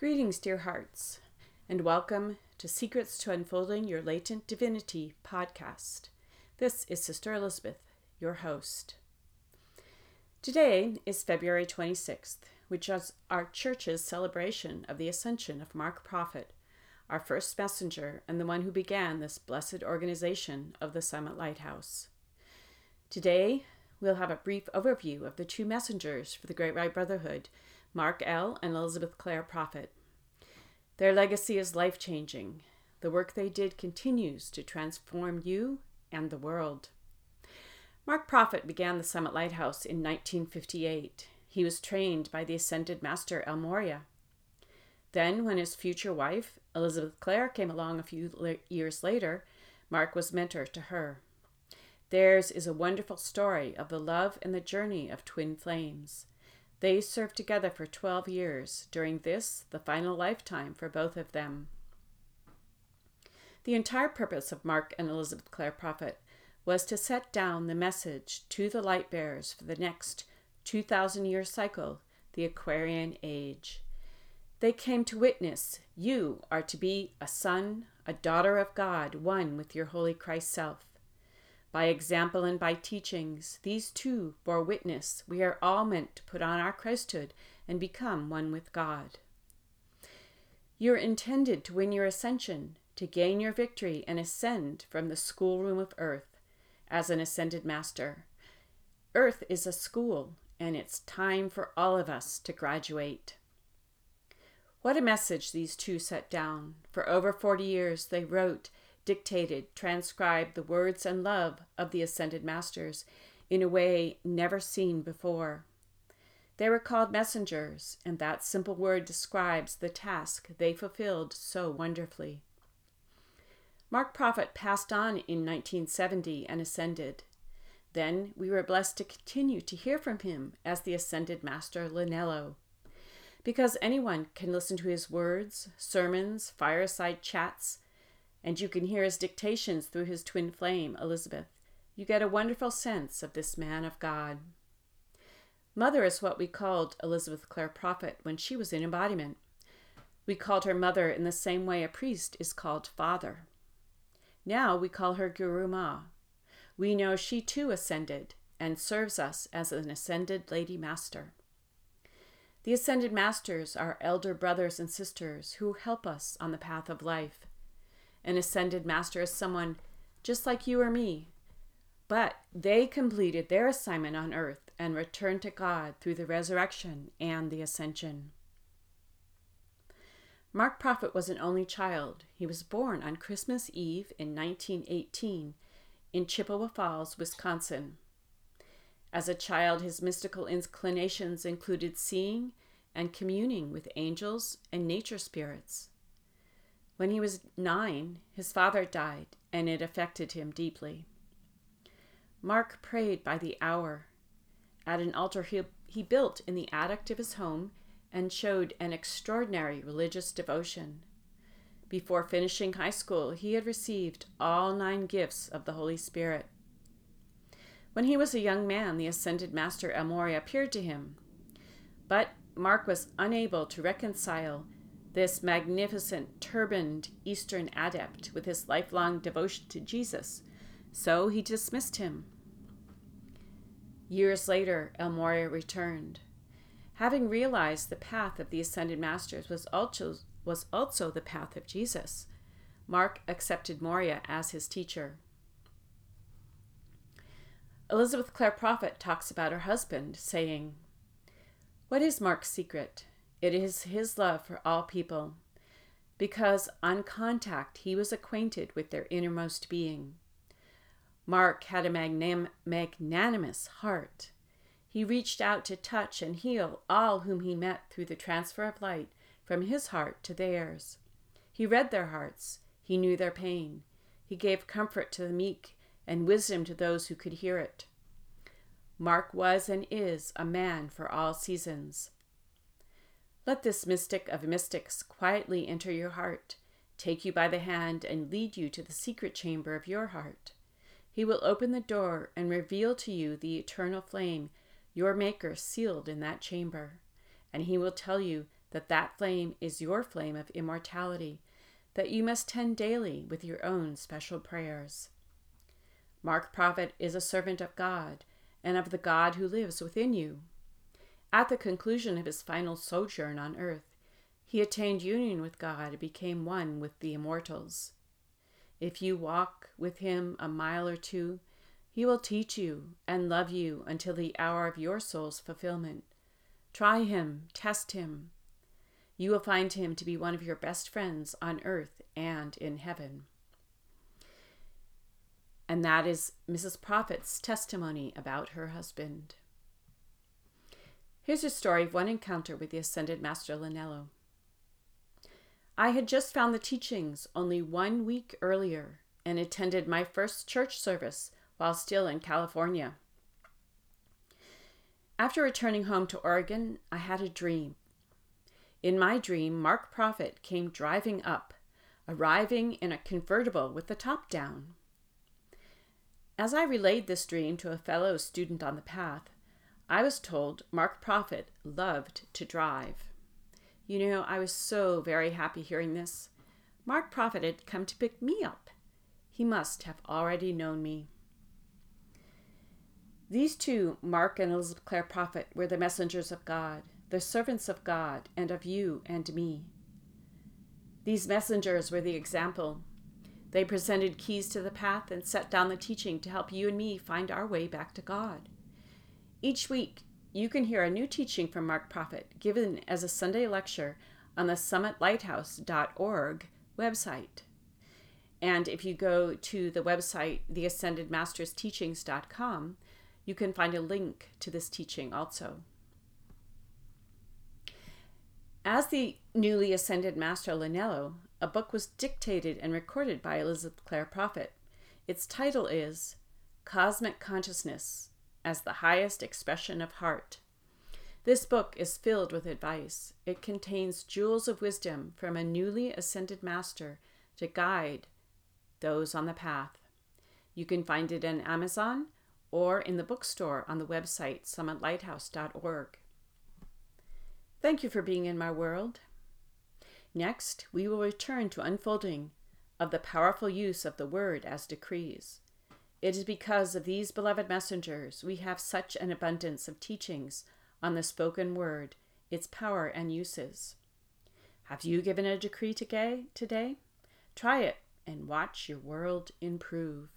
Greetings, dear hearts, and welcome to Secrets to Unfolding Your Latent Divinity podcast. This is Sister Elizabeth, your host. Today is February 26th, which is our church's celebration of the ascension of Mark Prophet, our first messenger and the one who began this blessed organization of the Summit Lighthouse. Today, we'll have a brief overview of the two messengers for the Great White Brotherhood Mark L. and Elizabeth Clare Prophet. Their legacy is life changing. The work they did continues to transform you and the world. Mark Prophet began the Summit Lighthouse in 1958. He was trained by the Ascended Master El Morya. Then, when his future wife, Elizabeth Clare, came along a few years later, Mark was mentor to her. Theirs is a wonderful story of the love and the journey of twin flames. They served together for 12 years, during this, the final lifetime for both of them. The entire purpose of Mark and Elizabeth Clare Prophet was to set down the message to the light bearers for the next 2,000 year cycle, the Aquarian Age. They came to witness you are to be a son, a daughter of God, one with your holy Christ self. By example and by teachings, these two bore witness we are all meant to put on our Christhood and become one with God. You're intended to win your ascension, to gain your victory and ascend from the schoolroom of earth as an ascended master. Earth is a school, and it's time for all of us to graduate. What a message these two set down. For over 40 years, they wrote dictated, transcribed the words and love of the ascended masters in a way never seen before. They were called messengers, and that simple word describes the task they fulfilled so wonderfully. Mark Prophet passed on in 1970 and ascended. Then we were blessed to continue to hear from him as the ascended master Lanello. Because anyone can listen to his words, sermons, fireside chats, and you can hear his dictations through his twin flame, Elizabeth. You get a wonderful sense of this man of God. Mother is what we called Elizabeth Clare Prophet when she was in embodiment. We called her mother in the same way a priest is called father. Now we call her Guru Ma. We know she too ascended and serves us as an ascended Lady Master. The ascended masters are elder brothers and sisters who help us on the path of life an ascended master is someone just like you or me, but they completed their assignment on earth and returned to God through the resurrection and the ascension. Mark Prophet was an only child. He was born on Christmas Eve in 1918 in Chippewa Falls, Wisconsin. As a child, his mystical inclinations included seeing and communing with angels and nature spirits. When he was nine, his father died, and it affected him deeply. Mark prayed by the hour at an altar he, he built in the attic of his home and showed an extraordinary religious devotion. Before finishing high school, he had received all nine gifts of the Holy Spirit. When he was a young man, the ascended Master Morya appeared to him. But Mark was unable to reconcile this magnificent turbaned Eastern adept with his lifelong devotion to Jesus, so he dismissed him. Years later, El Morya returned. Having realized the path of the ascended masters was also, was also the path of Jesus, Mark accepted Morya as his teacher. Elizabeth Clare Prophet talks about her husband, saying, What is Mark's secret? It is his love for all people, because on contact he was acquainted with their innermost being. Mark had a magnam- magnanimous heart. He reached out to touch and heal all whom he met through the transfer of light from his heart to theirs. He read their hearts, he knew their pain. He gave comfort to the meek and wisdom to those who could hear it. Mark was and is a man for all seasons. Let this mystic of mystics quietly enter your heart, take you by the hand, and lead you to the secret chamber of your heart. He will open the door and reveal to you the eternal flame your Maker sealed in that chamber, and he will tell you that that flame is your flame of immortality that you must tend daily with your own special prayers. Mark Prophet is a servant of God and of the God who lives within you. At the conclusion of his final sojourn on earth, he attained union with God and became one with the immortals. If you walk with him a mile or two, he will teach you and love you until the hour of your soul's fulfillment. Try him, test him. You will find him to be one of your best friends on earth and in heaven. And that is Mrs. Prophet's testimony about her husband. Here's a story of one encounter with the Ascended Master Lanello. I had just found the teachings only one week earlier and attended my first church service while still in California. After returning home to Oregon, I had a dream. In my dream, Mark Prophet came driving up, arriving in a convertible with the top down. As I relayed this dream to a fellow student on the path, I was told Mark Prophet loved to drive. You know, I was so very happy hearing this. Mark Prophet had come to pick me up. He must have already known me. These two, Mark and Elizabeth Clare Prophet, were the messengers of God, the servants of God, and of you and me. These messengers were the example they presented keys to the path and set down the teaching to help you and me find our way back to God. Each week, you can hear a new teaching from Mark Prophet given as a Sunday lecture on the summitlighthouse.org website. And if you go to the website, theascendedmastersteachings.com, you can find a link to this teaching also. As the newly ascended Master Lanello, a book was dictated and recorded by Elizabeth Clare Prophet. Its title is Cosmic Consciousness as the Highest Expression of Heart. This book is filled with advice. It contains jewels of wisdom from a newly ascended master to guide those on the path. You can find it on Amazon or in the bookstore on the website summitlighthouse.org. Thank you for being in my world. Next, we will return to unfolding of the powerful use of the word as decrees. It is because of these beloved messengers we have such an abundance of teachings on the spoken word, its power and uses. Have you given a decree today? Today, try it and watch your world improve.